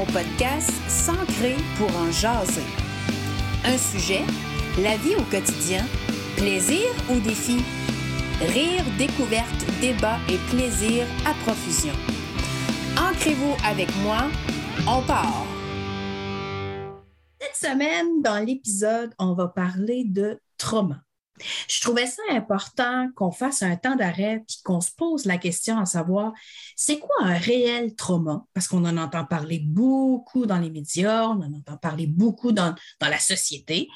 mon podcast S'ancrer pour en jaser. Un sujet, la vie au quotidien, plaisir ou défi, rire, découverte, débat et plaisir à profusion. Ancrez-vous avec moi, on part. Cette semaine, dans l'épisode, on va parler de trauma. Je trouvais ça important qu'on fasse un temps d'arrêt et qu'on se pose la question à savoir c'est quoi un réel trauma? Parce qu'on en entend parler beaucoup dans les médias, on en entend parler beaucoup dans, la société.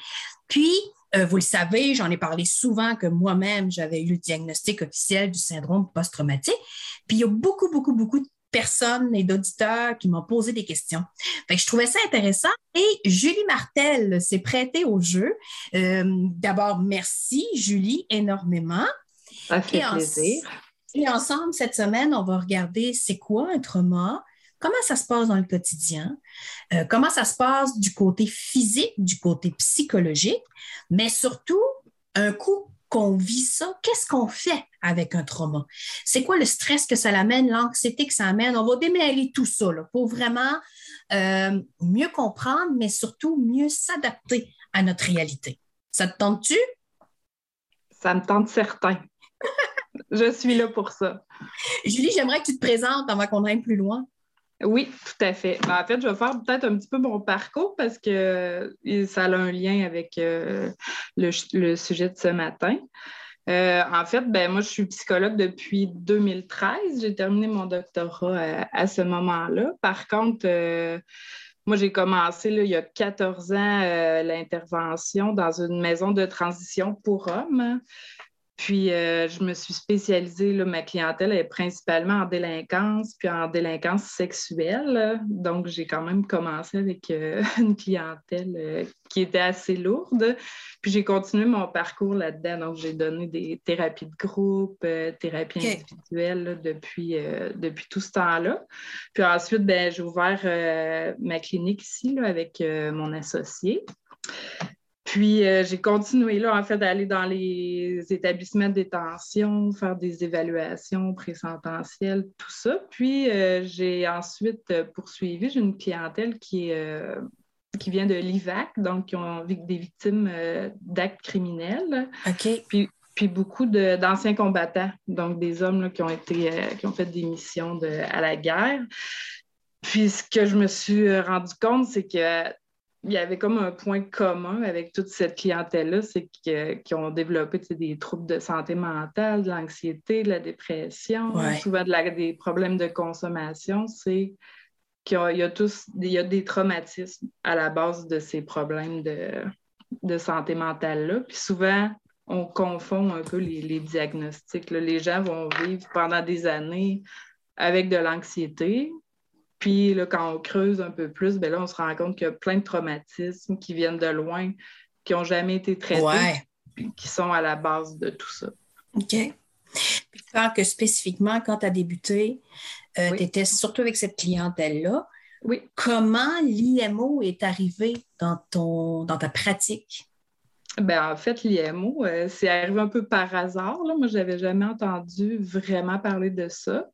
Puis, euh, vous le savez, j'en ai parlé souvent que moi-même, j'avais eu le diagnostic officiel du syndrome post-traumatique. Puis, il y a beaucoup, beaucoup, beaucoup de personnes et d'auditeurs qui m'ont posé des questions. je trouvais ça intéressant et Julie Martel s'est prêtée au jeu. Euh, d'abord, merci Julie énormément. Ça fait plaisir. et ensemble, cette semaine, on va regarder c'est quoi un trauma, comment ça se passe dans le quotidien, euh, comment ça se passe du côté physique, du côté psychologique, mais surtout un coup qu'on vit ça, qu'est-ce qu'on fait avec un trauma? C'est quoi le stress que ça l'amène, l'anxiété que ça amène? On va démêler tout ça pour vraiment euh, mieux comprendre, mais surtout mieux s'adapter à notre réalité. Ça te tente-tu? Ça me tente certain. Je suis là pour ça. Julie, j'aimerais que tu te présentes avant qu'on aille plus loin. Oui, tout à fait. Ben, en fait, je vais faire peut-être un petit peu mon parcours parce que euh, ça a un lien avec euh, le, sujet de ce matin. Euh, en fait, ben, moi, je suis psychologue depuis 2013. J'ai terminé mon doctorat à, ce moment-là. Par contre, moi, j'ai commencé il y a 14 ans l'intervention dans une maison de transition pour hommes. Puis, euh, je me suis spécialisée, là, ma clientèle est principalement en délinquance, puis en délinquance sexuelle. Donc, j'ai quand même commencé avec euh, une clientèle euh, qui était assez lourde. Puis, j'ai continué mon parcours là-dedans. Donc, j'ai donné des thérapies de groupe, thérapies individuelles depuis, depuis tout ce temps-là. Puis ensuite, ben, j'ai ouvert ma clinique ici avec mon associé. Puis euh, j'ai continué là, en fait, d'aller dans les établissements de détention, faire des évaluations présententielles, tout ça. Puis euh, j'ai ensuite euh, poursuivi. J'ai une clientèle qui, qui vient de l'IVAC, donc qui ont des victimes d'actes criminels. OK. Puis, puis beaucoup d'anciens combattants, donc des hommes qui ont été qui ont fait des missions de, à la guerre. Puis ce que je me suis rendu compte, c'est que il y avait comme un point commun avec toute cette clientèle-là, c'est qu'ils ont développé des troubles de santé mentale, de l'anxiété, de la dépression, souvent des problèmes de consommation. C'est qu'il y, a tous il y a des traumatismes à la base de ces problèmes de, santé mentale-là. Puis souvent, on confond un peu les, diagnostics. Les gens vont vivre pendant des années avec de l'anxiété, puis là, quand on creuse un peu plus, ben là, on se rend compte qu'il y a plein de traumatismes qui viennent de loin, qui n'ont jamais été traités, qui sont à la base de tout ça. OK. Puis tu que spécifiquement, quand tu as débuté, euh, tu étais surtout avec cette clientèle-là. Oui. Comment l'IMO est arrivé dans, ton, dans ta pratique? Ben, en fait, l'IMO, euh, c'est arrivé un peu par hasard. Là. Moi, je n'avais jamais entendu vraiment parler de ça.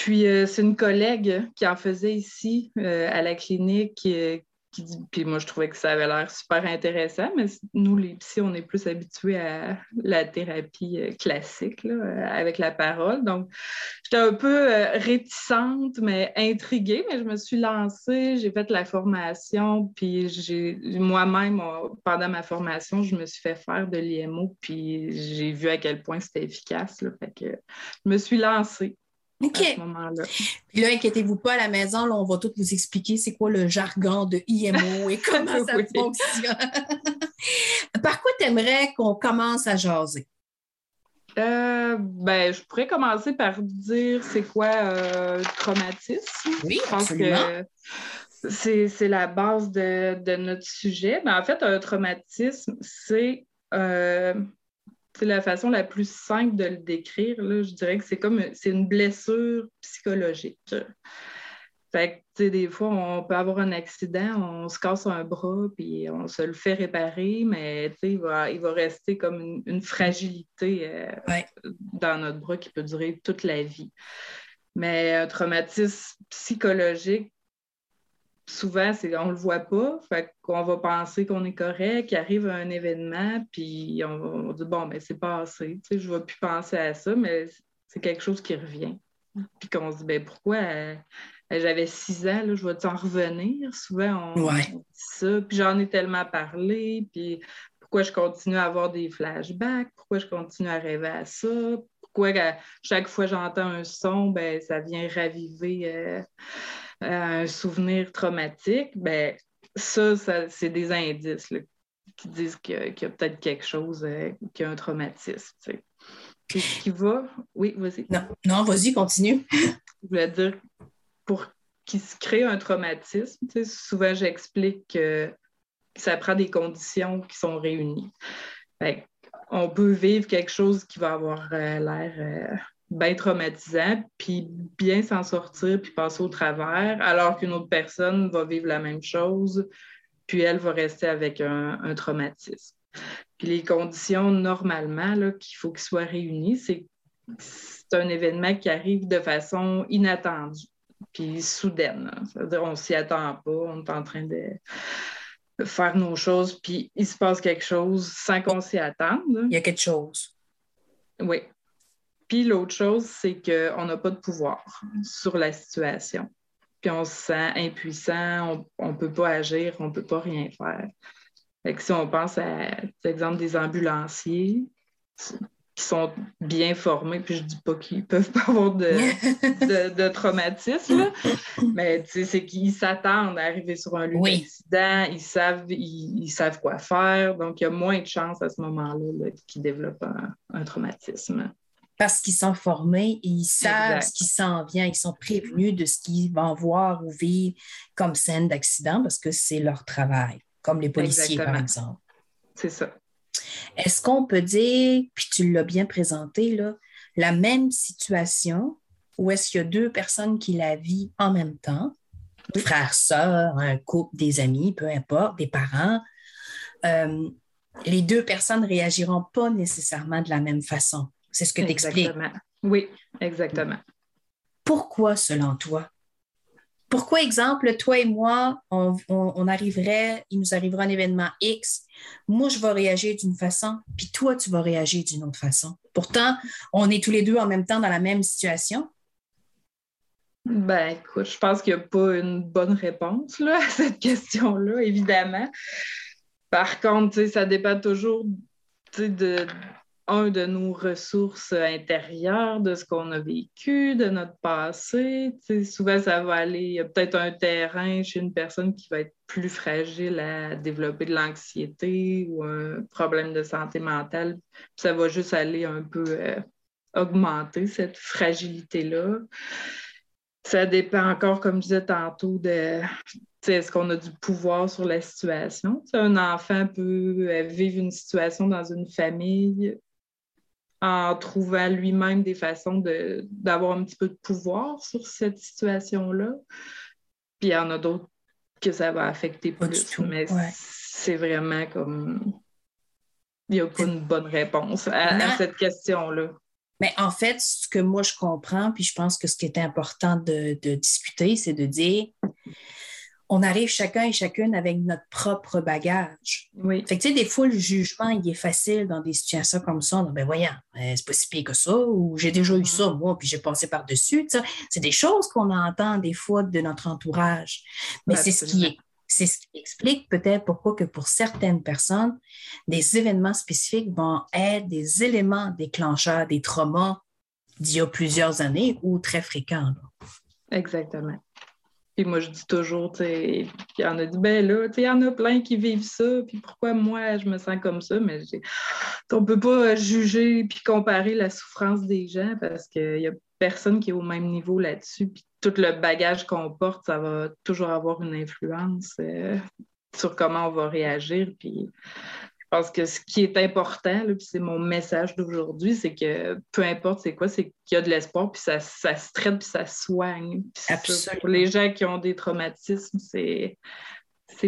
Puis euh, c'est une collègue qui en faisait ici euh, à la clinique euh, qui, dit, puis moi je trouvais que ça avait l'air super intéressant, mais nous les psy, on est plus habitués à la thérapie classique avec la parole. Donc j'étais un peu réticente, mais intriguée, mais je me suis lancée, j'ai fait la formation, puis moi-même, pendant ma formation, je me suis fait faire de l'IMO, puis j'ai vu à quel point c'était efficace. Fait que je me suis lancée. OK. À ce moment-là. Puis là, inquiétez-vous pas, à la maison, là, on va tout vous expliquer c'est quoi le jargon de IMO et comment ça fonctionne. Par quoi tu aimerais qu'on commence à jaser? Euh, ben, je pourrais commencer par dire c'est quoi euh, le traumatisme. Oui, je pense que c'est la base de, notre sujet. Ben, en fait, un traumatisme, c'est euh, c'est la façon la plus simple de le décrire. Là, je dirais que c'est comme c'est une blessure psychologique. Fait que, des fois, on peut avoir un accident, on se casse un bras, puis on se le fait réparer, mais il va, il va rester comme une, fragilité euh, dans notre bras qui peut durer toute la vie. Mais un traumatisme psychologique, souvent, c'est, on ne le voit pas, fait qu'on va penser qu'on est correct, qu'il arrive un événement, puis on va, dire bon, ben c'est passé, tu sais, je ne vais plus penser à ça, mais c'est quelque chose qui revient. Puis qu'on se dit, ben pourquoi euh, j'avais six ans, là, je vais en revenir? Souvent, on, dit ça, puis j'en ai tellement parlé, puis pourquoi je continue à avoir des flashbacks, pourquoi je continue à rêver à ça, pourquoi chaque fois que j'entends un son, ben, ça vient raviver. Euh, un souvenir traumatique, ben, ça, c'est des indices qui disent qu'il y a, peut-être quelque chose, euh, qui a un traumatisme. Tu ce qui va. Oui, vas-y. Non, non vas-y, continue. Je voulais dire, pour qu'il se crée un traumatisme, souvent j'explique que ça prend des conditions qui sont réunies. on peut vivre quelque chose qui va avoir euh, l'air euh, bien traumatisant, puis bien s'en sortir, puis passer au travers, alors qu'une autre personne va vivre la même chose, puis elle va rester avec un, traumatisme. Puis les conditions, normalement, qu'il faut qu'ils soient réunies, c'est c'est un événement qui arrive de façon inattendue, puis soudaine. C'est-à-dire, on ne s'y attend pas, on est en train de faire nos choses, puis il se passe quelque chose sans qu'on s'y attende. Il y a quelque chose. Oui. Puis l'autre chose, c'est qu'on n'a pas de pouvoir sur la situation. Puis on se sent impuissant, on ne peut pas agir, on ne peut pas rien faire. Fait que si on pense à, l'exemple des ambulanciers qui sont bien formés, puis je ne dis pas qu'ils ne peuvent pas avoir de, traumatisme, mais c'est qu'ils s'attendent à arriver sur un lieu d'accident, ils savent, ils, savent quoi faire, donc il y a moins de chances à ce moment-là qu'ils développent un traumatisme parce qu'ils sont formés et ils savent ce qui s'en vient, ils sont prévenus de ce qu'ils vont voir ou vivre comme scène d'accident parce que c'est leur travail, comme les policiers, par exemple. C'est ça. Est-ce qu'on peut dire, puis tu l'as bien présenté, là, la même situation où est-ce qu'il y a deux personnes qui la vivent en même temps, frères, sœurs, un couple, des amis, peu importe, des parents, euh, les deux personnes ne réagiront pas nécessairement de la même façon. C'est ce que tu expliques. Oui, exactement. Pourquoi, selon toi? Pourquoi, exemple, toi et moi, on, arriverait, il nous arrivera un événement X, moi, je vais réagir d'une façon, puis toi, tu vas réagir d'une autre façon. Pourtant, on est tous les deux en même temps dans la même situation. Ben, écoute, je pense qu'il n'y a pas une bonne réponse là, à cette question-là, évidemment. Par contre, ça dépend toujours de, un de nos ressources intérieures, de ce qu'on a vécu, de notre passé. souvent, ça va aller, il y a peut-être un terrain chez une personne qui va être plus fragile à développer de l'anxiété ou un problème de santé mentale. ça va juste aller un peu euh, augmenter cette fragilité-là. Ça dépend encore, comme je disais tantôt, de est-ce qu'on a du pouvoir sur la situation? un enfant peut euh, vivre une situation dans une famille en trouvant lui-même des façons d'avoir un petit peu de pouvoir sur cette situation-là. Puis il y en a d'autres que ça va affecter plus. mais c'est vraiment comme. Il n'y a pas une bonne réponse à, cette question-là. Mais en fait, ce que moi je comprends, puis je pense que ce qui est important de, de discuter, c'est de dire on arrive chacun et chacune avec notre propre bagage. Oui. Fait que, tu sais, des fois, le jugement, il est facile dans des situations comme ça. ben voyons, euh, c'est pas si pire que ça, ou j'ai déjà eu ça, moi, puis j'ai passé par-dessus. C'est des choses qu'on entend des fois de notre entourage. Mais c'est ce qui est. C'est ce qui explique peut-être pourquoi que pour certaines personnes, des événements spécifiques vont être des éléments déclencheurs des traumas d'il y a plusieurs années ou très fréquents. Exactement. Puis moi, je dis toujours, il y en a dit, ben là, il y en a plein qui vivent ça, puis pourquoi moi, je me sens comme ça? Mais on ne peut pas juger puis comparer la souffrance des gens parce qu'il n'y a personne qui est au même niveau là-dessus. Puis tout le bagage qu'on porte, ça va toujours avoir une influence euh, sur comment on va réagir. Puis pense que ce qui est important, puis c'est mon message d'aujourd'hui, c'est que peu importe c'est quoi, c'est qu'il y a de l'espoir, puis ça, se traite, puis ça soigne. pour les gens qui ont des traumatismes, c'est,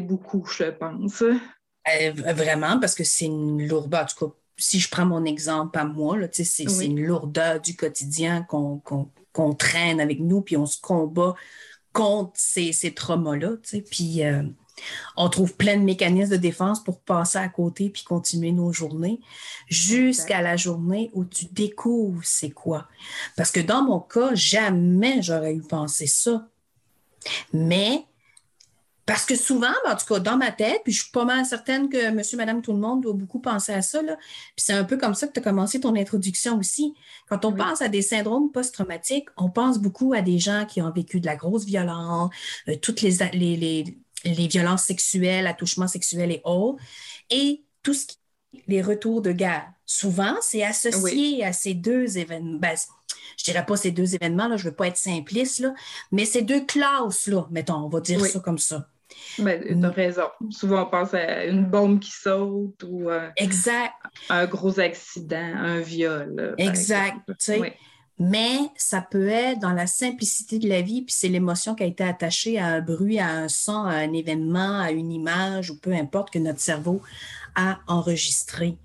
beaucoup, je pense. Euh, vraiment, parce que c'est une lourdeur. En tout cas, si je prends mon exemple à moi, c'est, une lourdeur du quotidien qu'on, traîne avec nous, puis on se combat contre ces, ces traumas-là. Puis euh, on trouve plein de mécanismes de défense pour passer à côté puis continuer nos journées jusqu'à la journée où tu découvres c'est quoi. Parce que dans mon cas, jamais j'aurais eu pensé ça. Mais parce que souvent, ben, en tout cas, dans ma tête, puis je suis pas mal certaine que monsieur, madame, tout le monde doit beaucoup penser à ça. Puis c'est un peu comme ça que tu as commencé ton introduction aussi. Quand on pense à des syndromes post-traumatiques, on pense beaucoup à des gens qui ont vécu de la grosse violence, euh, toutes les, les, les, violences sexuelles, attouchements sexuels et autres, et tout ce qui les retours de guerre. Souvent, c'est associé à ces deux événements. Ben, je dirais pas ces deux événements, là, je ne veux pas être simpliste, là, mais ces deux classes-là, mettons, on va dire ça comme ça. Ben, tu as mm. raison. Souvent, on pense à une bombe qui saute ou euh, exact. un gros accident, un viol. Exact. Mais ça peut être dans la simplicité de la vie, puis c'est l'émotion qui a été attachée à un bruit, à un son, à un événement, à une image ou peu importe que notre cerveau a enregistré.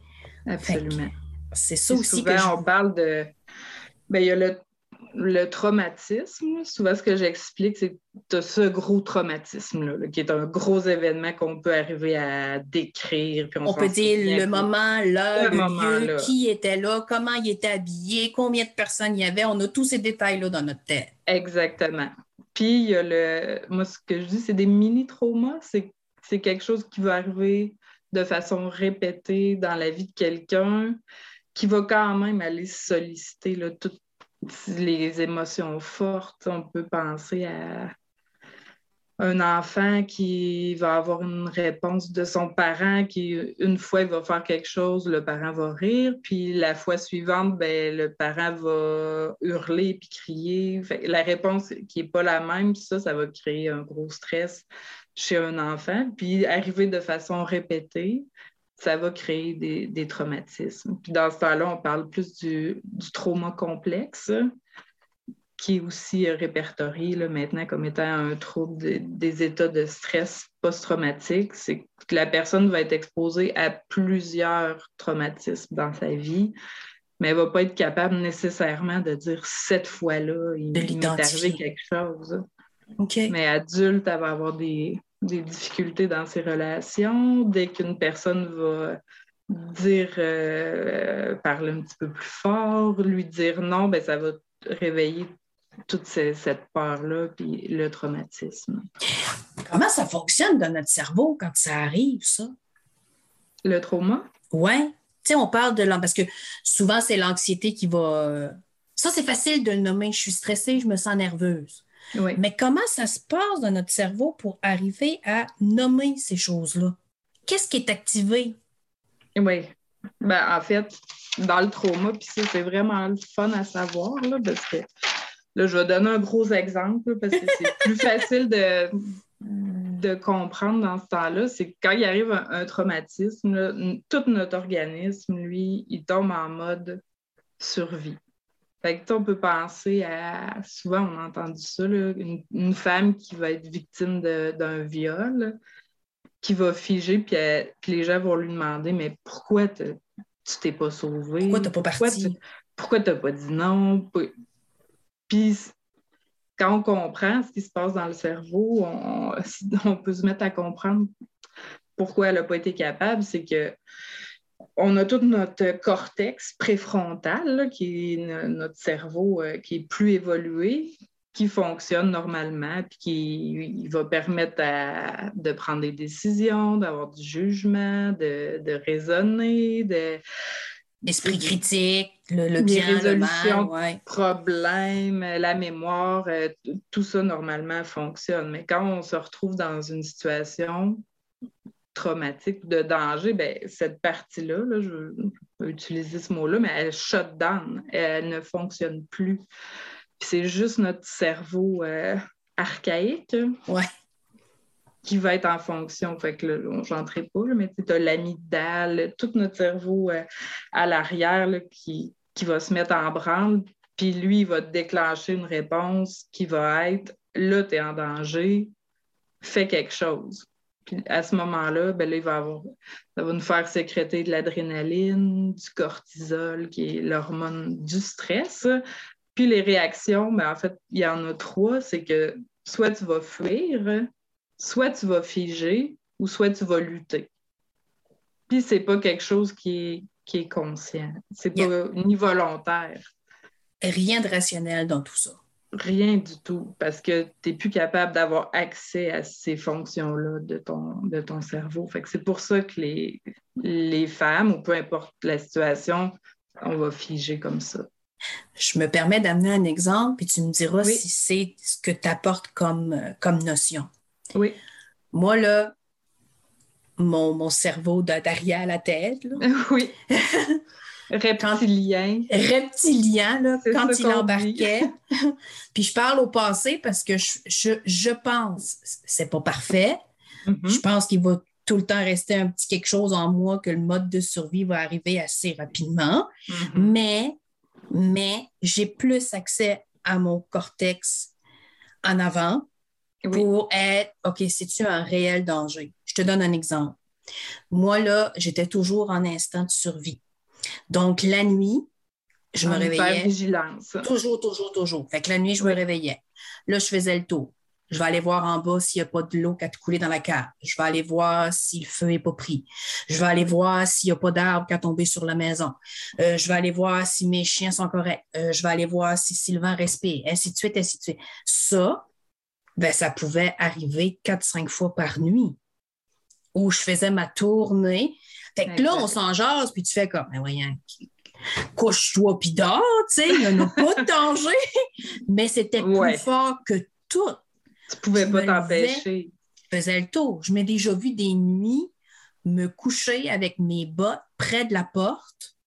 Absolument. C'est ça aussi que on parle de. Ben, il y a le le traumatisme, souvent ce que j'explique, c'est que tu as ce gros traumatisme-là, qui est un gros événement qu'on peut arriver à décrire. on, peut dire le moment, l'heure, le, lieu, qui était là, comment il était habillé, combien de personnes il y avait. On a tous ces détails-là dans notre tête. Exactement. Puis, il y a le. Moi, ce que je dis, c'est des mini-traumas. C'est quelque chose qui va arriver de façon répétée dans la vie de quelqu'un qui va quand même aller solliciter là, toute les émotions fortes, on peut penser à un enfant qui va avoir une réponse de son parent qui, une fois, il va faire quelque chose, le parent va rire, puis la fois suivante, ben, le parent va hurler puis crier. la réponse qui n'est pas la même, ça, ça va créer un gros stress chez un enfant. Puis arriver de façon répétée, ça va créer des, traumatismes. Puis dans ce temps-là, on parle plus du, trauma complexe, qui est aussi répertorié là, maintenant comme étant un trouble des états de stress post-traumatique. C'est que la personne va être exposée à plusieurs traumatismes dans sa vie, mais elle ne va pas être capable nécessairement de dire cette fois-là, il m'est arrivé quelque chose. Mais adulte, elle va avoir des, des difficultés dans ses relations, dès qu'une personne va dire, euh, parler un petit peu plus fort, lui dire non, ben, ça va réveiller toute cette peur-là, puis le traumatisme. Comment ça fonctionne dans notre cerveau quand ça arrive, ça? Le trauma? Oui. Tu sais, on parle de l'anxiété, parce que souvent, c'est l'anxiété qui va. Ça, c'est facile de le nommer. Je suis stressée, je me sens nerveuse. Mais comment ça se passe dans notre cerveau pour arriver à nommer ces choses-là? Qu'est-ce qui est activé? Oui. Ben, en fait, dans le trauma, puis ça, c'est vraiment le fun à savoir, là, parce que là, je vais donner un gros exemple, parce que c'est plus facile de, de comprendre dans ce temps-là, c'est que quand il arrive un, traumatisme, tout notre organisme, lui, il tombe en mode survie on peut penser à, souvent on a entendu ça, une, femme qui va être victime d'un viol, qui va figer, puis, les gens vont lui demander Mais pourquoi tu t'es pas sauvé? Pourquoi t'as pas parti? Pourquoi tu n'as pas dit non? Puis quand on comprend ce qui se passe dans le cerveau, on, on peut se mettre à comprendre pourquoi elle n'a pas été capable, c'est que on a tout notre cortex préfrontal, qui est notre cerveau euh, qui est plus évolué, qui fonctionne normalement, puis qui va permettre de prendre des décisions, d'avoir du jugement, de, raisonner, de. L'esprit critique, le, bien, le mal, problèmes, la mémoire, euh, tout ça normalement fonctionne. Mais quand on se retrouve dans une situation traumatique ou de danger, ben, cette partie-là, je, peux utiliser ce mot-là, mais elle shut down, elle ne fonctionne plus. c'est juste notre cerveau euh, archaïque qui va être en fonction. Fait que j'entrais pas, mais tu as l'amygdale, tout notre cerveau euh, à l'arrière qui, qui va se mettre en branle, puis lui, il va déclencher une réponse qui va être là, tu es en danger, fais quelque chose. Puis à ce moment-là, ben il va avoir, ça va nous faire sécréter de l'adrénaline, du cortisol, qui est l'hormone du stress. Puis les réactions, ben, en fait, il y en a trois. C'est que soit tu vas fuir, soit tu vas figer, ou soit tu vas lutter. Puis c'est pas quelque chose qui est, qui est conscient. C'est pas ni volontaire. Rien de rationnel dans tout ça. Rien du tout, parce que tu n'es plus capable d'avoir accès à ces fonctions-là de ton, de ton cerveau. Fait que c'est pour ça que les, les femmes, ou peu importe la situation, on va figer comme ça. Je me permets d'amener un exemple, puis tu me diras si c'est ce que tu apportes comme, comme notion. Oui. Moi, là, mon, mon cerveau derrière la tête. Là. Oui. Reptilien. Reptilien, là, quand il embarquait. Puis je parle au passé parce que je, je, je pense, c'est pas parfait. Mm-hmm. Je pense qu'il va tout le temps rester un petit quelque chose en moi que le mode de survie va arriver assez rapidement. Mm-hmm. Mais, mais j'ai plus accès à mon cortex en avant pour être, OK, c'est-tu un réel danger? Je te donne un exemple. Moi, là, j'étais toujours en instant de survie. Donc, la nuit, je me réveillais. vigilance. Toujours, toujours, toujours. Fait que la nuit, je me réveillais. Là, je faisais le tour. Je vais aller voir en bas s'il n'y a pas de l'eau qui a coulé dans la cave. Je vais aller voir si le feu n'est pas pris. Je vais aller voir s'il n'y a pas d'arbre qui a tombé sur la maison. Euh, je vais aller voir si mes chiens sont corrects. Euh, je vais aller voir si Sylvain respire, ainsi de suite, ainsi de suite. Ça, ben, ça pouvait arriver quatre, cinq fois par nuit où je faisais ma tournée. Fait que là, on s'en jase, puis tu fais comme, mais voyons, couche-toi puis dors, tu sais, il n'y en a pas de danger. Mais c'était plus fort que tout. Tu pouvais pas t'empêcher. Je faisais le tour. Je m'ai déjà vu des nuits me coucher avec mes bottes près de la porte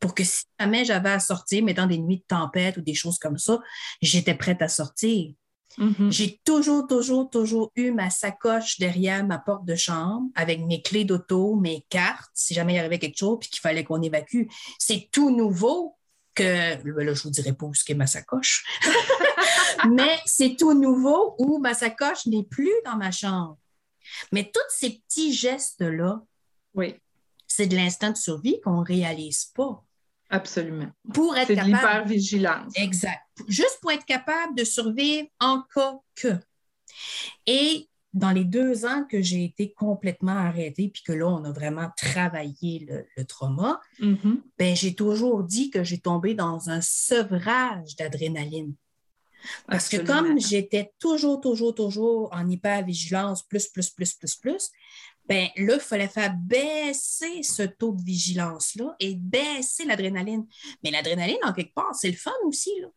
pour que si jamais j'avais à sortir, mettant des nuits de tempête ou des choses comme ça, j'étais prête à sortir. Mm-hmm. J'ai toujours, toujours, toujours eu ma sacoche derrière ma porte de chambre avec mes clés d'auto, mes cartes, si jamais il arrivait quelque chose puis qu'il fallait qu'on évacue. C'est tout nouveau que, là, je vous dirai pas où est ma sacoche, mais c'est tout nouveau où ma sacoche n'est plus dans ma chambre. Mais tous ces petits gestes-là, oui. c'est de l'instant de survie qu'on ne réalise pas. Absolument. Pour être capable. C'est l'hypervigilance. Exact. Juste pour être capable de survivre en cas que. Et dans les deux ans que j'ai été complètement arrêtée, puis que là, on a vraiment travaillé le, trauma, mm-hmm. ben, j'ai toujours dit que j'ai tombé dans un sevrage d'adrénaline. Parce que comme j'étais toujours, toujours, toujours en hypervigilance, plus, plus, plus, plus, plus, ben là, il fallait faire baisser ce taux de vigilance-là et baisser l'adrénaline. Mais l'adrénaline, en quelque part, c'est le fun aussi. Là.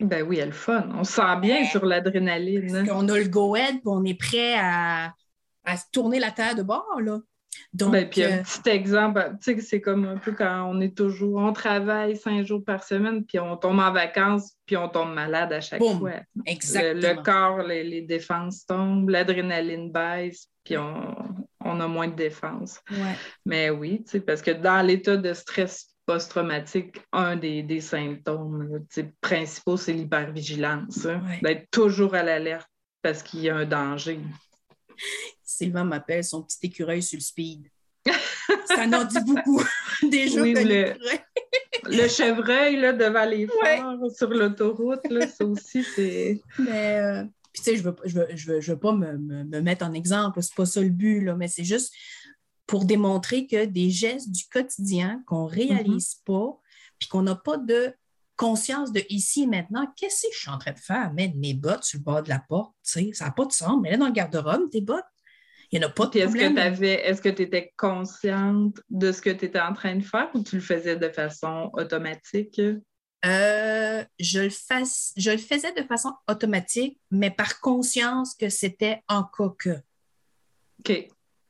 Ben oui, elle le fun. On se sent bien sur l'adrénaline. On a le go-ahead, on est prêt à, à, tourner la terre de bord. Là. Donc, ben, puis un euh, petit exemple, tu sais, c'est comme un peu quand on est toujours, on travaille cinq jours par semaine, puis on tombe en vacances, puis on tombe malade à chaque fois. Exactement. Le, corps, les, défenses tombent, l'adrénaline baisse, puis on, a moins de défense. Mais oui, tu sais, parce que dans l'état de stress post-traumatique, un des, symptômes principaux, c'est l'hypervigilance. Hein. D'être toujours à l'alerte parce qu'il y a un danger. Sylvain m'appelle son petit écureuil sur le speed. Ça en dit beaucoup déjà. Oui, le, le, chevreuil là, devant les phares sur l'autoroute, ça aussi, c'est. Mais, euh, tu sais, je ne veux, je veux, je veux, je veux, pas me, me, mettre en exemple, c'est pas ça le but, là, mais c'est juste pour démontrer que des gestes du quotidien qu'on ne réalise mm-hmm. pas, puis qu'on n'a pas de conscience de ici et maintenant, qu'est-ce que je suis en train de faire? Mettre mes bottes sur le bord de la porte, ça n'a pas de sens. Mais là, dans le garde-robe, tes bottes, il n'y en a pas de problème. Est-ce que tu étais consciente de ce que tu étais en train de faire ou tu le faisais de façon automatique? Euh, je, le je le faisais de façon automatique, mais par conscience que c'était en cas que. OK.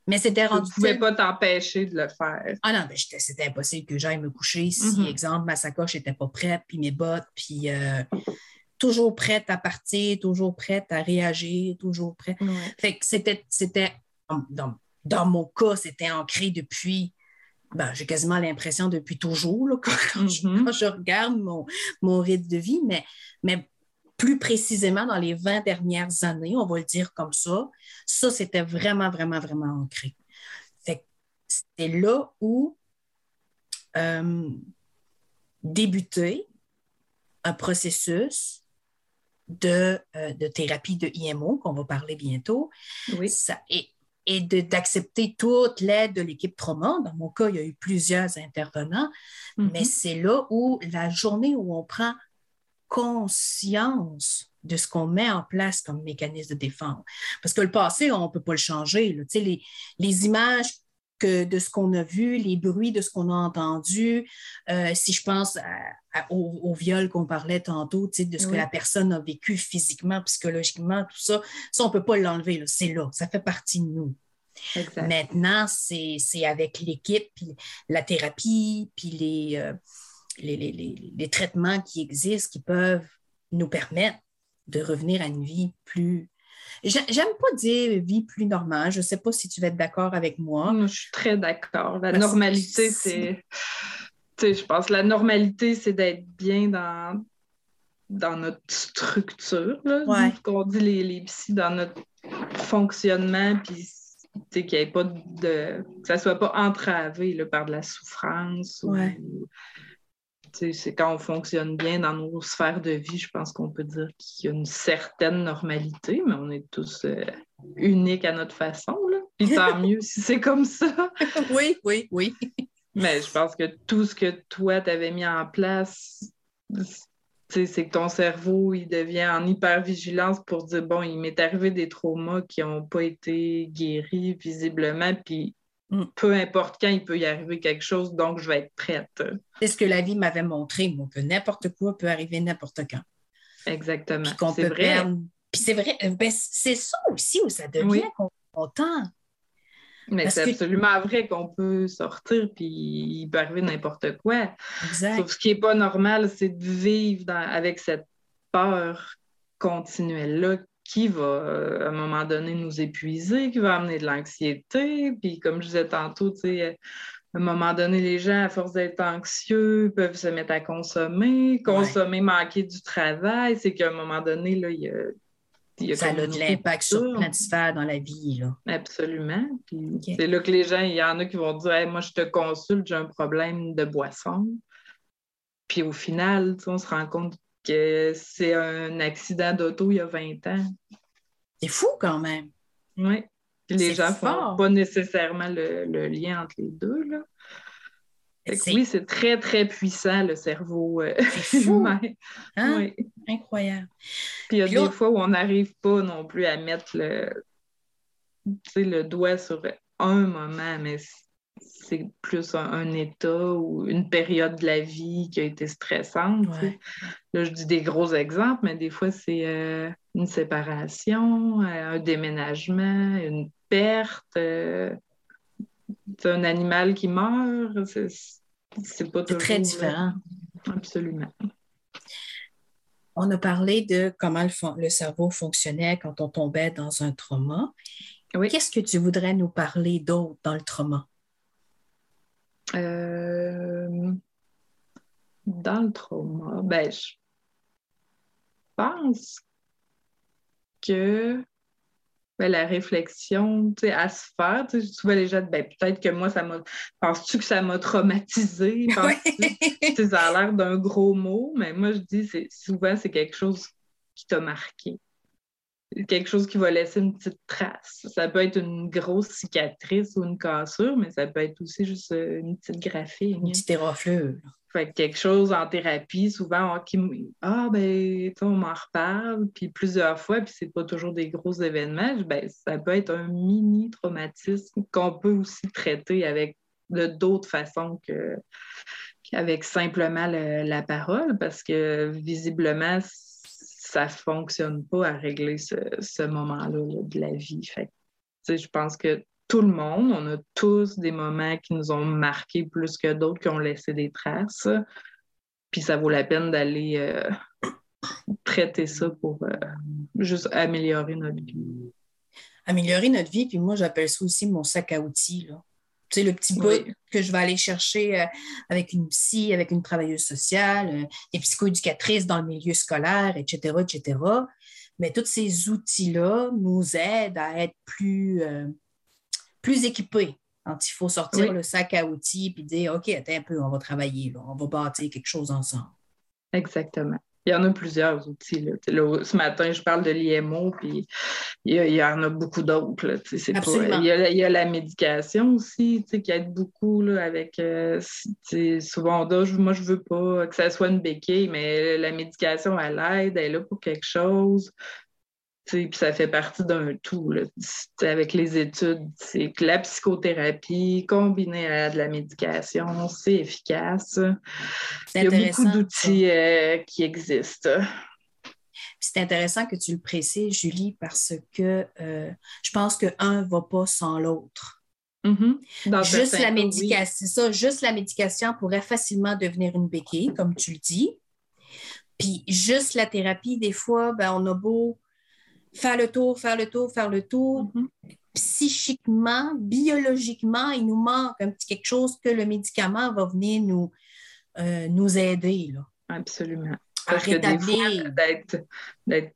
Mais c'était rendu. Tu ne pouvais pas t'empêcher de le faire. Ah non, c'était impossible que j'aille me coucher si, mm-hmm. exemple, ma sacoche n'était pas prête, puis mes bottes, puis euh, toujours prête à partir, toujours prête à réagir, toujours prête. Fait que c'était dans, mon cas, c'était ancré depuis, ben, j'ai quasiment l'impression depuis toujours mm-hmm. quand, je, regarde mon, mon, rythme de vie, mais, mais plus précisément dans les 20 dernières années, on va le dire comme ça, ça, c'était vraiment, vraiment, vraiment ancré. c'était là où euh, débuter un processus de, euh, de thérapie de IMO, qu'on va parler bientôt. Oui. Ça, et et d'accepter toute l'aide de l'équipe trauma. Dans mon cas, il y a eu plusieurs intervenants, Mhm. mais c'est là où la journée où on prend conscience de ce qu'on met en place comme mécanisme de défense. Parce que le passé, on ne peut pas le changer. là. Les, les images que de ce qu'on a vu, les bruits de ce qu'on a entendu, euh, si je pense à- à- au, au viol qu'on parlait tantôt, tu sais, de ce que la personne a vécu physiquement, psychologiquement, tout ça, ça, on ne peut pas l'enlever. C'est là, ça fait partie de nous. Exact. Maintenant, c'est c'est avec l'équipe, puis la thérapie, puis les, euh, les, les- les- les traitements qui existent qui peuvent nous permettre de revenir à une vie plus. J'ai- J'aime pas dire vie plus normale. Je ne sais pas si tu vas être d'accord avec moi. Je suis très d'accord. La Parce normalité, c'est-. Tu sais, je pense que la normalité, c'est d'être bien dans, dans notre structure, là, Ouais. qu'on dit les, les psys, dans notre fonctionnement, puis tu sais, qu'il y ait pas de. que ça soit pas entravé là, par de la souffrance. ou- Ouais. C'est quand on fonctionne bien dans nos sphères de vie, je pense qu'on peut dire qu'il y a une certaine normalité, mais on est tous euh, uniques à notre façon. Là. Puis tant mieux si c'est comme ça. oui, oui, oui. Mais je pense que tout ce que toi, t'avais mis en place, c'est que ton cerveau, il devient en hypervigilance pour dire, bon, il m'est arrivé des traumas qui n'ont pas été guéris visiblement, puis. Peu importe quand, il peut y arriver quelque chose, donc je vais être prête. C'est ce que la vie m'avait montré, moi, que n'importe quoi peut arriver n'importe quand. Exactement. Puis qu'on C'est peut vrai. perdre. Puis c'est vrai, euh, ben, c'est ça aussi où ça devient Oui. content. Mais c'est que- absolument vrai qu'on peut sortir, puis il peut arriver n'importe quoi. Exact. Sauf ce qui n'est pas normal, c'est de vivre dans- avec cette peur continuelle-là qui va, euh, à un moment donné, nous épuiser, qui va amener de l'anxiété. Puis, comme je disais tantôt, tu sais, à un moment donné, les gens, à force d'être anxieux, peuvent se mettre à consommer, consommer, manquer du travail. C'est qu'à un moment donné, là, il y a. il y a Ça a de l'impact sur plein de sphères dans la vie. Là. Absolument. C'est là que les gens, il y en a qui vont dire Hey, Moi, je te consulte, j'ai un problème de boisson. Puis au final, on se rend compte que c'est un accident d'auto il y a 20 ans. C'est fou quand même. Oui. Les gens fort. font pas nécessairement le, le lien entre les deux. Là. Que oui, c'est très, très puissant, le cerveau euh, fou. humain. Hein? Oui. Incroyable. Puis il y a Puis des fois où on n'arrive pas non plus à mettre le, le doigt sur un moment, mais c'est plus un, un état ou une période de la vie qui a été stressante. Ouais. Là, je dis des gros exemples, mais des fois, c'est euh, une séparation, euh, un déménagement, une perte, euh, c'est un animal qui meurt. C'est pas C'est très toujours, différent. euh, Absolument. On a parlé de comment le, le cerveau fonctionnait quand on tombait dans un trauma. Oui. Qu'est-ce que tu voudrais nous parler d'autre dans le trauma? Euh, dans le trauma, ben, je pense que ben, la réflexion, à se faire, souvent les gens, ben, peut-être que moi, ça m'a. Penses-tu que ça m'a traumatisé? Ça a l'air d'un gros mot, mais moi, je dis, c'est souvent, c'est quelque chose qui t'a marqué. Quelque chose qui va laisser une petite trace. Ça peut être une grosse cicatrice ou une cassure, mais ça peut être aussi juste euh, une petite graphine. Une petite éraflure. Fait que quelque chose en thérapie, souvent, on- qui m- ah, ben, on m'en reparle, puis plusieurs fois, puis c'est pas toujours des gros événements, ben, ça peut être un mini traumatisme qu'on peut aussi traiter avec de d'autres façons que qu'avec simplement le- la parole, parce que visiblement, ça fonctionne pas à régler ce, moment-là là, de la vie. Fait je pense que tout le monde, on a tous des moments qui nous ont marqués plus que d'autres, qui ont laissé des traces. Puis ça vaut la peine d'aller euh, traiter ça pour euh, juste améliorer notre vie. Améliorer notre vie, puis moi, j'appelle ça aussi mon sac à outils. Là. Sais, le petit bout Oui. que je vais aller chercher euh, avec une psy, avec une travailleuse sociale, euh, des psychoéducatrices dans le milieu scolaire, etc., etc. Mais tous ces outils-là nous aident à être plus, euh, plus équipés quand il faut sortir Oui. le sac à outils et dire OK, attends un peu, on va travailler, là, on va bâtir quelque chose ensemble. Exactement. Il y en a plusieurs outils. ce matin, je parle de l'IMO, puis il y, en a beaucoup d'autres. il, y a, la médication aussi qui aide beaucoup là, avec euh, souvent moi je veux pas que ça soit une béquille, mais la médication, elle aide, elle est là pour quelque chose. Puis ça fait partie d'un tout. avec les études, c'est que la psychothérapie combinée à de la médication, c'est efficace. Il y a beaucoup d'outils euh, qui existent. C'est intéressant que tu le précises, Julie, parce que euh, je pense qu'un ne va pas sans l'autre. Mm-hmm. Juste la médication, ça, juste la médication pourrait facilement devenir une béquille, comme tu le dis. Puis juste la thérapie, des fois, ben, on a beau faire le tour, faire le tour, faire le tour. Mm-hmm. Psychiquement, biologiquement, il nous manque un petit quelque chose que le médicament va venir nous, euh, nous aider. Là. Absolument. À rétablir. D'être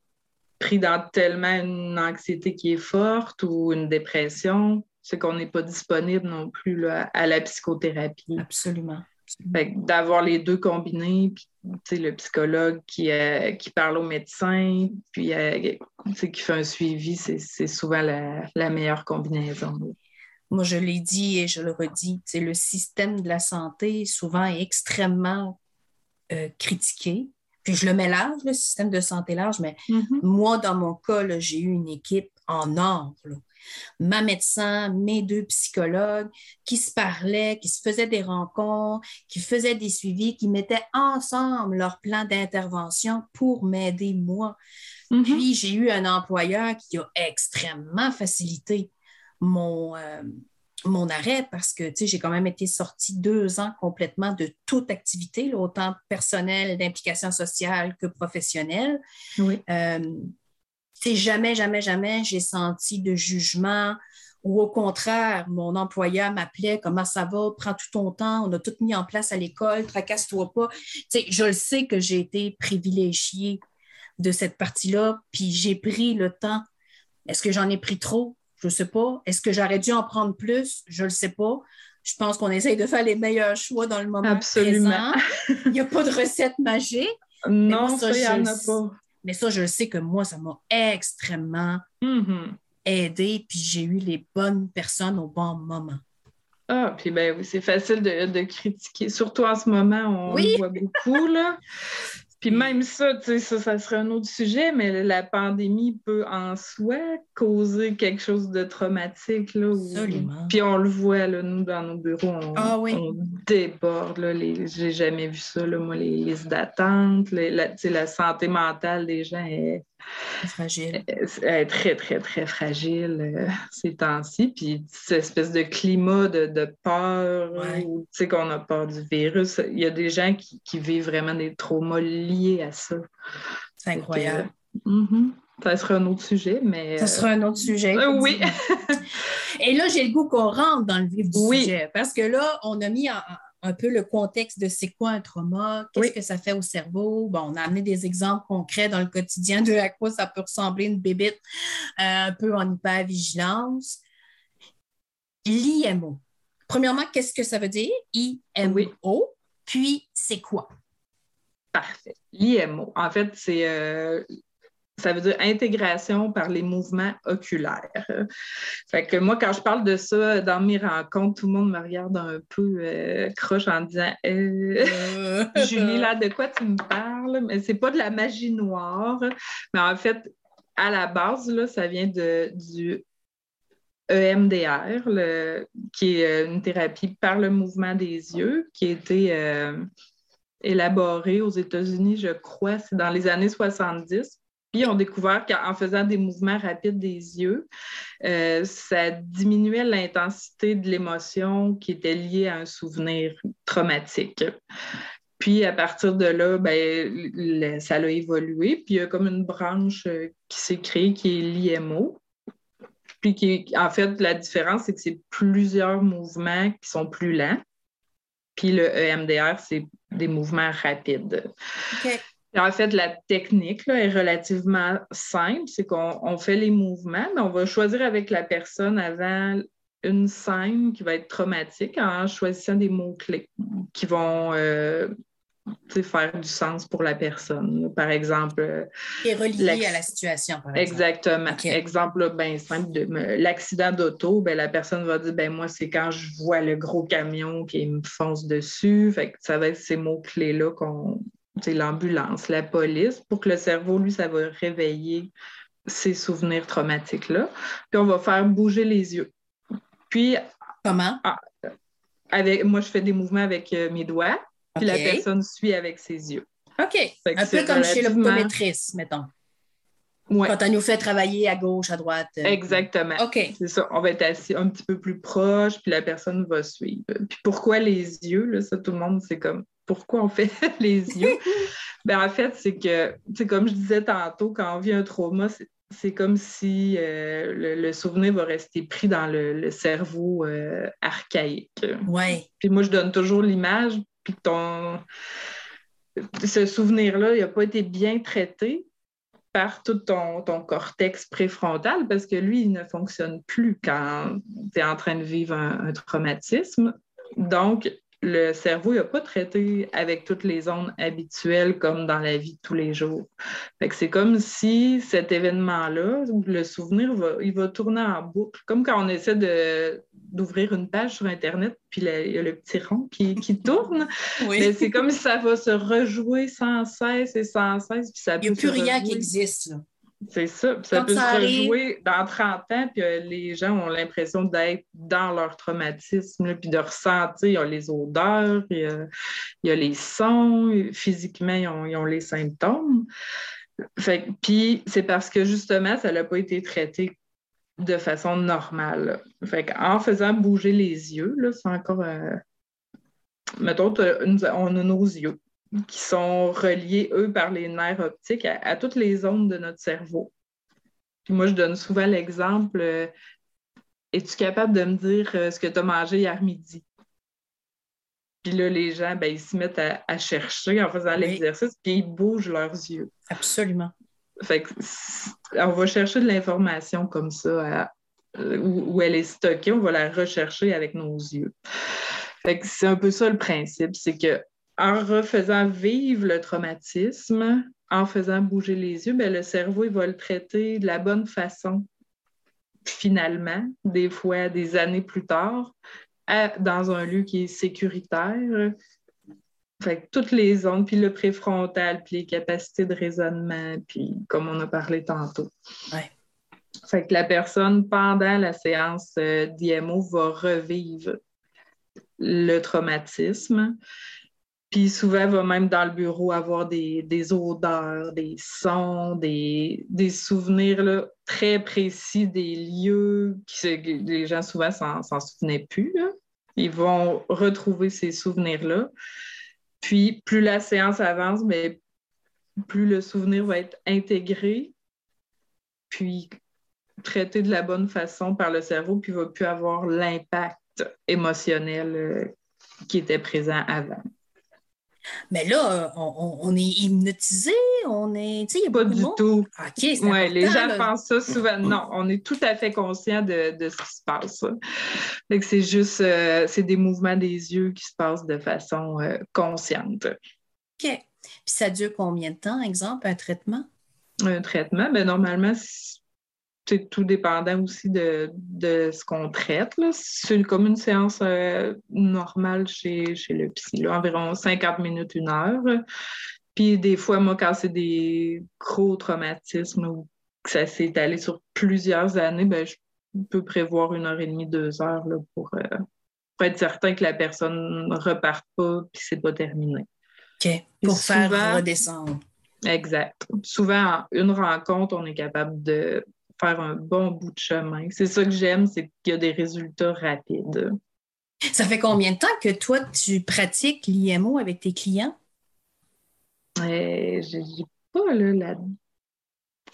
pris dans tellement une anxiété qui est forte ou une dépression, c'est qu'on n'est pas disponible non plus à la psychothérapie. Absolument. D'avoir les deux combinés, puis le psychologue qui, euh, qui parle au médecin, puis euh, qui fait un suivi, c'est souvent la, meilleure combinaison. Moi, je l'ai dit et je le redis, le système de la santé souvent est extrêmement euh, critiqué. Puis je le mets large, le système de santé large, mais mm-hmm. moi, dans mon cas, j'ai eu une équipe en or ma médecin, mes deux psychologues qui se parlaient, qui se faisaient des rencontres, qui faisaient des suivis, qui mettaient ensemble leur plan d'intervention pour m'aider moi. Mm-hmm. Puis j'ai eu un employeur qui a extrêmement facilité mon, euh, mon arrêt parce que j'ai quand même été sortie deux ans complètement de toute activité, autant personnelle, d'implication sociale que professionnelle. Oui. Euh, c'est jamais, jamais, jamais j'ai senti de jugement ou au contraire, mon employeur m'appelait, comment ça va, prends tout ton temps, on a tout mis en place à l'école, tracasse-toi pas. je le sais que j'ai été privilégiée de cette partie-là, puis j'ai pris le temps. Est-ce que j'en ai pris trop? Je ne sais pas. Est-ce que j'aurais dû en prendre plus? Je ne le sais pas. Je pense qu'on essaye de faire les meilleurs choix dans le moment Absolument. présent. Il n'y a pas de recette magique. Non, ça, il n'y en a pas. Mais ça, je sais que moi, ça m'a extrêmement mm-hmm. aidé, puis j'ai eu les bonnes personnes au bon moment. Ah, puis ben oui, c'est facile de, critiquer. Surtout en ce moment, on le voit beaucoup, là. Puis même ça, tu sais, ça, ça serait un autre sujet, mais la pandémie peut en soi causer quelque chose de traumatique. Là, Absolument. Puis on le voit, là, nous, dans nos bureaux, on, ah déborde. Là, les... J'ai jamais vu ça, là, moi, les listes d'attente, la, la santé mentale des gens est Fragile. Elle est très, très, très fragile euh, ces temps-ci. Puis cette espèce de climat de, peur, tu sais, qu'on a peur du virus. Il y a des gens qui, vivent vraiment des traumas liés à ça. C'est incroyable. Mm-hmm. Ça sera un autre sujet, mais. Ça sera un autre sujet. Euh, oui. Et là, j'ai le goût qu'on rentre dans le vif du sujet. Parce que là, on a mis en, un peu le contexte de c'est quoi un trauma, qu'est-ce que ça fait au cerveau. Bon, on a amené des exemples concrets dans le quotidien de à quoi ça peut ressembler une bébite euh, un peu en hypervigilance. L'IMO. Premièrement, qu'est-ce que ça veut dire? IMO. Puis, c'est quoi? Parfait. L'IMO, en fait, c'est euh, ça veut dire intégration par les mouvements oculaires. Fait que moi, quand je parle de ça dans mes rencontres, tout le monde me regarde un peu euh, croche en disant euh, Julie, là, de quoi tu me parles? Mais c'est pas de la magie noire. Mais en fait, à la base, là, ça vient de, du EMDR, qui est une thérapie par le mouvement des yeux, qui a été euh, élaborée aux États-Unis, je crois, c'est dans les années 70 puis, ils ont découvert qu'en faisant des mouvements rapides des yeux, euh, ça diminuait l'intensité de l'émotion qui était liée à un souvenir traumatique. Puis, à partir de là, ben, ça a évolué. Puis, il y a comme une branche euh, qui s'est créée qui est l'IMO. Puis, qui, en fait, la différence, c'est que c'est plusieurs mouvements qui sont plus lents. Puis, le EMDR, c'est des mouvements rapides. En fait, la technique est relativement simple. C'est qu'on fait les mouvements, mais on va choisir avec la personne avant une scène qui va être traumatique en choisissant des mots-clés qui vont euh, faire du sens pour la personne. Par exemple. Et relié à la situation, par exemple. Exactement. Exemple bien simple, de l'accident d'auto, ben, la personne va dire ben moi, c'est quand je vois le gros camion qui me fonce dessus. Fait que ça va être ces mots-clés-là qu'on. C'est l'ambulance, la police, pour que le cerveau, lui, ça va réveiller ces souvenirs traumatiques-là. Puis on va faire bouger les yeux. Puis. Comment? Ah, avec, moi, je fais des mouvements avec euh, mes doigts. Puis la personne suit avec ses yeux. OK. Un peu comme chez l'optométriste, mettons. Ouais. Quand on nous fait travailler à gauche, à droite. Euh, Exactement. OK. C'est ça. On va être assis un petit peu plus proche, puis la personne va suivre. Puis pourquoi les yeux? Là, ça, tout le monde, c'est comme pourquoi on fait les yeux? ben, en fait, c'est que, c'est comme je disais tantôt, quand on vit un trauma, c'est comme si euh, le, souvenir va rester pris dans le, cerveau euh, archaïque. Oui. Puis moi, je donne toujours l'image puis ton ce souvenir-là n'a pas été bien traité par tout ton, ton, cortex préfrontal parce que lui, il ne fonctionne plus quand tu es en train de vivre un traumatisme. Donc, le cerveau n'a pas traité avec toutes les ondes habituelles comme dans la vie de tous les jours. c'est comme si cet événement-là, le souvenir, va, il va tourner en boucle. Comme quand on essaie de, d'ouvrir une page sur Internet, puis il y a le petit rond qui, tourne. Mais c'est comme si ça va se rejouer sans cesse et sans cesse. il n'y a plus rien qui existe. C'est ça. ça peut se rejouer dans 30 ans, puis euh, les gens ont l'impression d'être dans leur traumatisme, puis de ressentir. Il y a les odeurs, il y a, les sons, physiquement, ils ont, les symptômes. Fait, puis c'est parce que justement, ça n'a pas été traité de façon normale. Fait en faisant bouger les yeux, c'est encore. Euh, mettons, on a nos yeux qui sont reliés, eux, par les nerfs optiques à, toutes les zones de notre cerveau. Puis moi, je donne souvent l'exemple euh, Es-tu capable de me dire euh, ce que tu as mangé hier midi? Puis là, les gens, ben, ils se mettent à, chercher en faisant l'exercice, puis ils bougent leurs yeux. Absolument. Fait que, on va chercher de l'information comme ça euh, où, où, elle est stockée, on va la rechercher avec nos yeux. Fait que c'est un peu ça le principe, c'est que en refaisant vivre le traumatisme, en faisant bouger les yeux, ben, le cerveau il va le traiter de la bonne façon, finalement, des fois des années plus tard, dans un lieu qui est sécuritaire. Fait toutes les ondes, puis le préfrontal, puis les capacités de raisonnement, puis comme on a parlé tantôt. Ouais. Fait que la personne, pendant la séance euh, d'IMO, va revivre le traumatisme. Puis souvent, elle va même dans le bureau avoir des, odeurs, des sons, des, souvenirs très précis des lieux que les gens souvent s'en souvenaient plus. Ils vont retrouver ces souvenirs-là. Puis plus la séance avance, mais plus le souvenir va être intégré, puis traité de la bonne façon par le cerveau, puis va plus avoir l'impact émotionnel euh, qui était présent avant. Mais là, on, est hypnotisé, on est. Tu sais, Pas du tout. OK, ouais, les gens pensent ça souvent. Non, on est tout à fait conscient de, ce qui se passe. C'est juste euh, c'est des mouvements des yeux qui se passent de façon euh, consciente. OK. Puis ça dure combien de temps, exemple, un traitement? Un traitement, bien, normalement, tout dépendant aussi de, ce qu'on traite. C'est comme une séance euh, normale chez, chez le psy, environ 50 minutes, une heure. Puis des fois, moi, quand c'est des gros traumatismes ou que ça s'est étalé sur plusieurs années, ben, je peux prévoir une heure et demie, deux heures là, pour, euh, être certain que la personne ne reparte pas puis c'est pas terminé. OK. Pour faire redescendre. Exact. Souvent, une rencontre, on est capable de faire un bon bout de chemin. C'est ça que j'aime, c'est qu'il y a des résultats rapides. Ça fait combien de temps que toi, tu pratiques l'IMO avec tes clients? Je ne pas, là,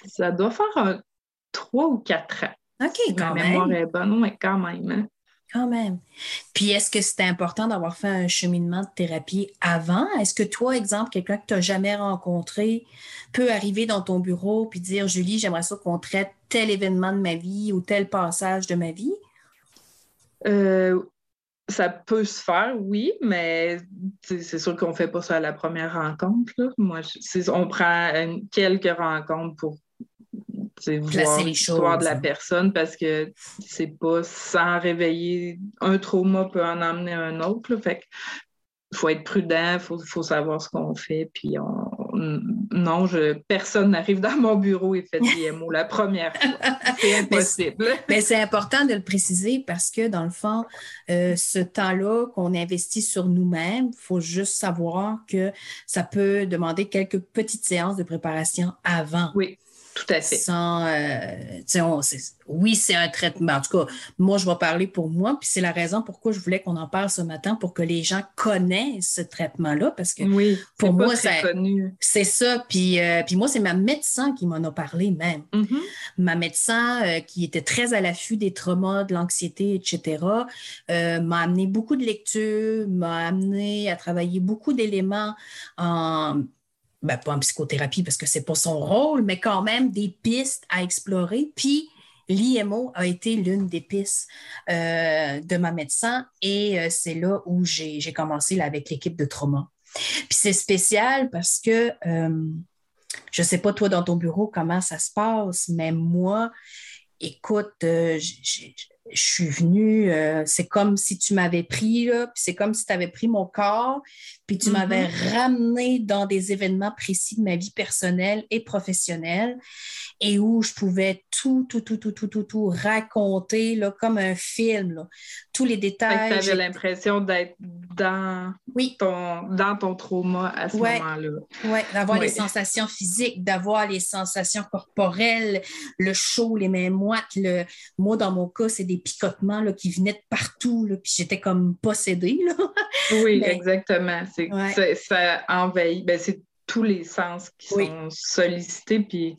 ça doit faire trois ou quatre ans. OK, quand Ma mémoire est bonne, mais quand même. Quand même. Puis est-ce que c'est important d'avoir fait un cheminement de thérapie avant? Est-ce que toi, exemple, quelqu'un que tu n'as jamais rencontré peut arriver dans ton bureau puis dire Julie, j'aimerais ça qu'on traite tel événement de ma vie ou tel passage de ma vie? Euh, ça peut se faire, oui, mais c'est sûr qu'on ne fait pas ça à la première rencontre. Moi, on prend quelques rencontres pour voir l'histoire de la personne parce que c'est pas sans réveiller un trauma peut en emmener un autre. Fait il faut être prudent, il faut, savoir ce qu'on fait. Puis non, je, personne n'arrive dans mon bureau et fait des mots la première fois. C'est impossible. Mais c'est important de le préciser parce que dans le fond, euh, ce temps-là qu'on investit sur nous-mêmes, il faut juste savoir que ça peut demander quelques petites séances de préparation avant. Oui. Tout à fait. Sans, euh, oui, c'est un traitement. En tout cas, moi, je vais parler pour moi, puis c'est la raison pourquoi je voulais qu'on en parle ce matin, pour que les gens connaissent ce traitement-là, parce que oui, pour moi, c'est ça. Puis, euh, puis moi, c'est ma médecin qui m'en a parlé même. Mm-hmm. Ma médecin, euh, qui était très à l'affût des traumas, de l'anxiété, etc., m'a amené beaucoup de lectures, m'a amené à travailler beaucoup d'éléments en ben, pas en psychothérapie parce que ce n'est pas son rôle, mais quand même des pistes à explorer. Puis l'IMO a été l'une des pistes euh, de ma médecin et euh, c'est là où j'ai commencé avec l'équipe de trauma. Puis c'est spécial parce que euh, je sais pas toi dans ton bureau comment ça se passe, mais moi, écoute, j'ai je suis venue, euh, c'est comme si tu m'avais pris, puis c'est comme si tu avais pris mon corps, puis tu m'avais mm-hmm. ramené dans des événements précis de ma vie personnelle et professionnelle et où je pouvais tout, tout, tout, tout, tout, tout, tout raconter là, comme un film, tous les détails. Tu avais l'impression d'être dans, ton, dans ton trauma à ce moment-là. Oui, d'avoir les sensations physiques, d'avoir les sensations corporelles, le chaud, les mains moites. Le... Moi, dans mon cas, c'est des picotements là, qui venaient de partout, là, puis j'étais comme possédée. Là. oui, exactement. C'est, ça envahit. Ben, c'est tous les sens qui sont sollicités, puis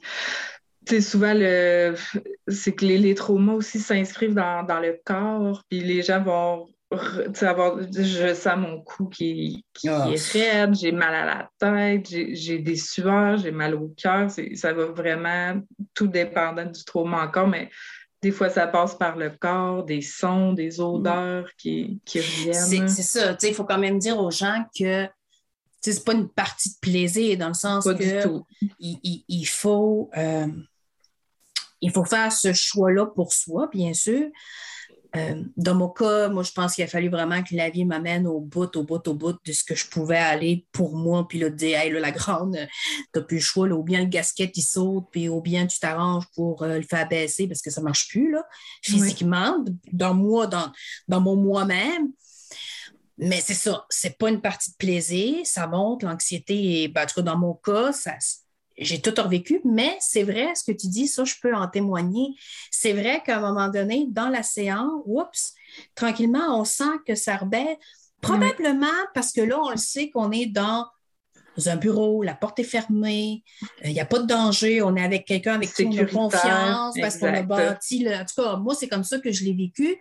c'est souvent le c'est que les, traumas aussi s'inscrivent dans, le corps, puis les gens vont avoir, je sens mon cou qui, ah. est raide, j'ai mal à la tête, j'ai des sueurs, j'ai mal au cœur. Ça va vraiment tout dépendant du trauma encore, mais des fois, ça passe par le corps, des sons, des odeurs qui, qui reviennent. C'est ça. Il faut quand même dire aux gens que c'est pas une partie de plaisir dans le sens que il, faut. Euh, il faut faire ce choix-là pour soi, bien sûr. Euh, dans mon cas, moi, je pense qu'il a fallu vraiment que la vie m'amène au bout, au bout, au bout de ce que je pouvais aller pour moi, puis là, dire, hey, là, la grande, t'as plus le choix, là, ou bien le gasket, il saute, puis ou bien tu t'arranges pour euh, le faire baisser parce que ça marche plus, là, physiquement, dans moi, dans, dans mon moi-même. Mais c'est ça, c'est pas une partie de plaisir, ça monte, l'anxiété, et ben, en tout cas, dans mon cas, ça, j'ai tout revécu, mais c'est vrai, ce que tu dis, ça, je peux en témoigner. C'est vrai qu'à un moment donné, dans la séance, oups, tranquillement, on sent que ça rebaisse. Probablement parce que là, on le sait qu'on est dans un bureau, la porte est fermée, il n'y a pas de danger, on est avec quelqu'un avec qui on a confiance parce qu'on a bâti. Le... En tout cas, moi, c'est comme ça que je l'ai vécu.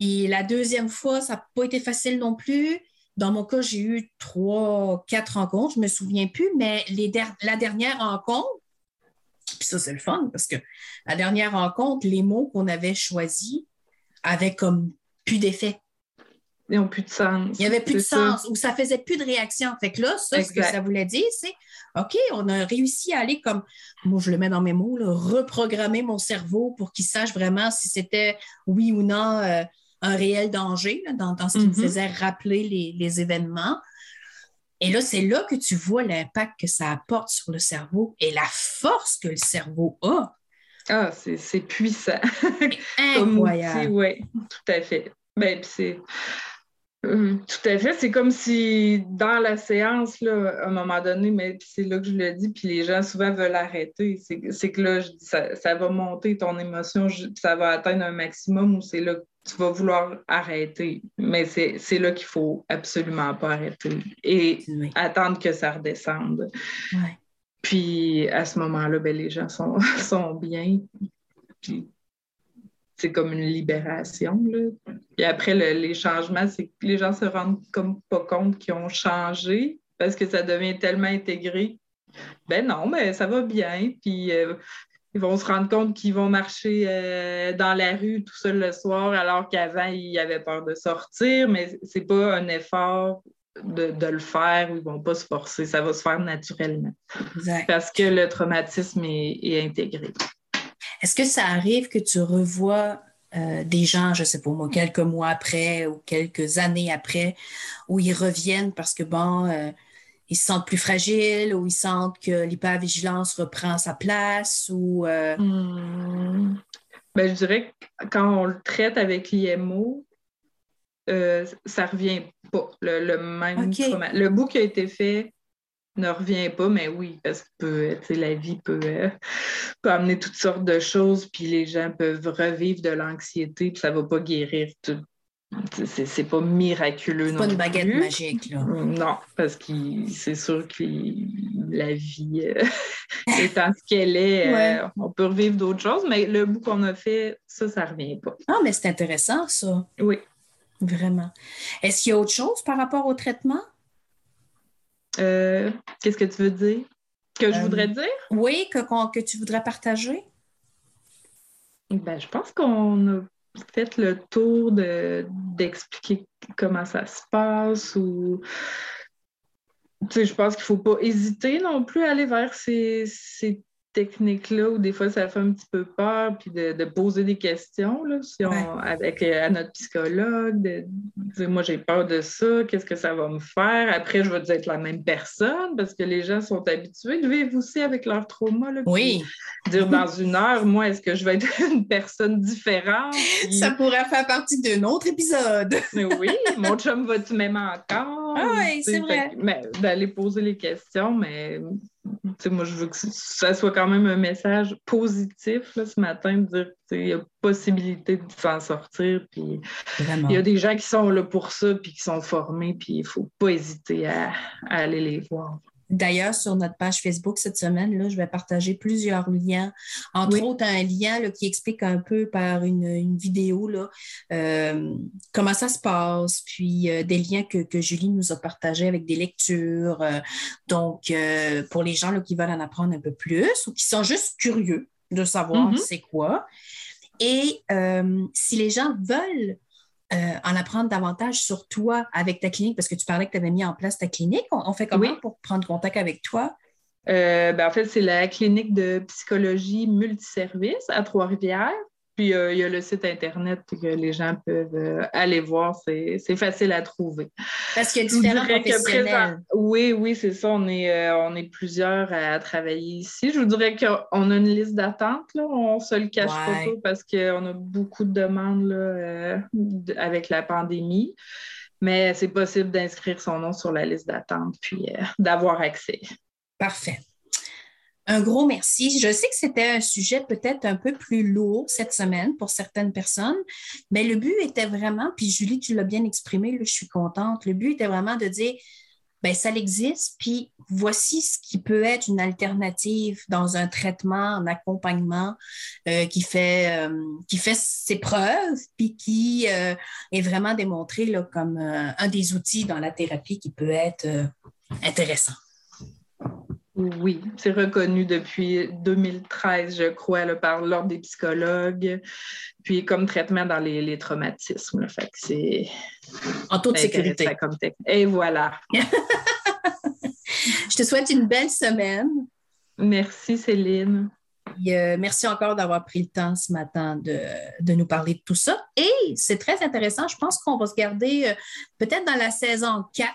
Et la deuxième fois, ça n'a pas été facile non plus. Dans mon cas, j'ai eu trois, quatre rencontres, je ne me souviens plus, mais les la dernière rencontre, puis ça, c'est le fun parce que la dernière rencontre, les mots qu'on avait choisis avaient comme plus d'effet. Ils n'ont plus de sens. Il n'y avait plus de sens, ou ça faisait plus de réaction. Fait que là, ça, ce que ça voulait dire, c'est OK, on a réussi à aller comme, moi je le mets dans mes mots, reprogrammer mon cerveau pour qu'il sache vraiment si c'était oui ou non euh, un réel danger dans, ce qui me mm-hmm. faisait rappeler les, événements. Et là, c'est là que tu vois l'impact que ça apporte sur le cerveau et la force que le cerveau a. Ah, c'est puissant. Incroyable. Oui, tout à fait. Ben, c'est. Euh, tout à fait. C'est comme si dans la séance, là, à un moment donné, mais c'est là que je le dis, puis les gens souvent veulent arrêter. C'est que là, je dis, ça, ça, va monter ton émotion, ça va atteindre un maximum où c'est là que tu vas vouloir arrêter. Mais c'est là qu'il faut absolument pas arrêter et attendre que ça redescende. Puis à ce moment-là, ben, les gens sont, sont bien. Puis c'est comme une libération. Là. Et après, les changements, c'est que les gens se rendent comme pas compte qu'ils ont changé parce que ça devient tellement intégré. Ben non, mais ça va bien. Puis euh, ils vont se rendre compte qu'ils vont marcher euh, dans la rue tout seul le soir, alors qu'avant, ils avaient peur de sortir, mais c'est pas un effort de, le faire ou ils vont pas se forcer. Ça va se faire naturellement. Parce que le traumatisme est, intégré. Est-ce que ça arrive que tu revois euh, des gens, je sais pas moi, quelques mois après ou quelques années après, où ils reviennent parce que, bon, euh, ils se sentent plus fragiles ou ils sentent que l'hypervigilance reprend sa place ou... Euh, hmm. ben, je dirais que quand on le traite avec l'IMO, euh, ça revient pas. Le, même Le bout qui a été fait ne revient pas, mais oui, parce que la vie peut, euh, peut, amener toutes sortes de choses, puis les gens peuvent revivre de l'anxiété, puis ça ne va pas guérir tout, c'est pas miraculeux non pas une baguette magique, là. Non, parce que c'est sûr que la vie euh, étant ce qu'elle est, euh, on peut revivre d'autres choses, mais le bout qu'on a fait, ça, ça revient pas. Ah, mais c'est intéressant, ça. Oui. Vraiment. Est-ce qu'il y a autre chose par rapport au traitement? Euh, qu'est-ce que tu veux dire? Que je voudrais dire? Oui, que, que tu voudrais partager? Ben, je pense qu'on a fait le tour d'expliquer comment ça se passe ou je pense qu'il ne faut pas hésiter non plus à aller vers ces techniques-là où des fois ça fait un petit peu peur, puis de, poser des questions là, si on, avec à notre psychologue, de, dire moi j'ai peur de ça, qu'est-ce que ça va me faire? Après, je vais être la même personne parce que les gens sont habitués de vivre aussi avec leur trauma. Là, oui. Dire dans une heure, moi, est-ce que je vais être une personne différente? Ça pourrait faire partie d'un autre épisode. oui, mon chum va-tu m'aimer encore? Ah oui, c'est vrai. D'aller poser les questions, mais moi, je veux que ça soit quand même un message positif ce matin, de dire qu'il y a possibilité de s'en sortir. Puis il y a des gens qui sont là pour ça, puis qui sont formés, puis il ne faut pas hésiter à aller les voir. D'ailleurs, sur notre page Facebook cette semaine, là, je vais partager plusieurs liens. Entre autres, un lien qui explique un peu par une, vidéo là, euh, comment ça se passe, puis euh, des liens que, Julie nous a partagés avec des lectures. Euh, donc, pour les gens là, qui veulent en apprendre un peu plus ou qui sont juste curieux de savoir mm-hmm. c'est quoi. Et si les gens veulent euh, en apprendre davantage sur toi avec ta clinique, parce que tu parlais que tu avais mis en place ta clinique. On, fait comment pour prendre contact avec toi? Euh, ben, en fait, c'est la clinique de psychologie multiservice à Trois-Rivières. Puis euh, il y a le site Internet que les gens peuvent euh, aller voir. C'est facile à trouver. Parce qu'il y a différents professionnels. oui, oui, c'est ça. On est, euh, on est plusieurs à travailler ici. Je vous dirais qu'on a une liste d'attente. On ne se le cache pas parce qu'on a beaucoup de demandes là, avec la pandémie. Mais c'est possible d'inscrire son nom sur la liste d'attente puis d'avoir accès. Parfait. Un gros merci. Je sais que c'était un sujet peut-être un peu plus lourd cette semaine pour certaines personnes, mais le but était vraiment, puis Julie, tu l'as bien exprimé, je suis contente, le but était vraiment de dire, ben ça existe, puis voici ce qui peut être une alternative dans un traitement, un accompagnement euh, qui, fait, euh, qui fait ses preuves, puis qui euh, est vraiment démontré comme un des outils dans la thérapie qui peut être intéressant. Oui, c'est reconnu depuis 2013, je crois, par l'Ordre des psychologues, puis comme traitement dans les, traumatismes. fait c'est en toute sécurité. Et voilà. je te souhaite une belle semaine. Merci, Céline. Euh, merci encore d'avoir pris le temps ce matin de, nous parler de tout ça. Et c'est très intéressant. Je pense qu'on va se garder euh, peut-être dans la saison 4,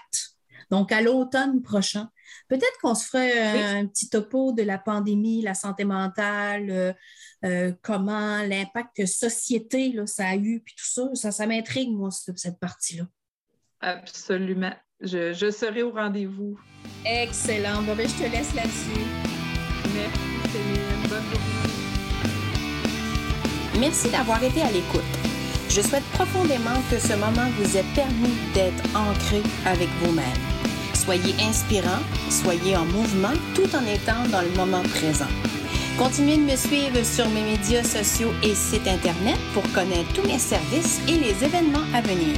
donc à l'automne prochain Peut-être qu'on se ferait un petit topo de la pandémie, la santé mentale, euh, euh, comment l'impact société là, ça a eu, puis tout ça. Ça, ça m'intrigue, moi, cette partie-là. Absolument. Je, serai au rendez-vous. Excellent. Bon, ben, je te laisse là-dessus. Merci, Céline. Bonne journée. Merci d'avoir été à l'écoute. Je souhaite profondément que ce moment vous ait permis d'être ancré avec vous-même. Soyez inspirant, soyez en mouvement tout en étant dans le moment présent. Continuez de me suivre sur mes médias sociaux et site internet pour connaître tous mes services et les événements à venir.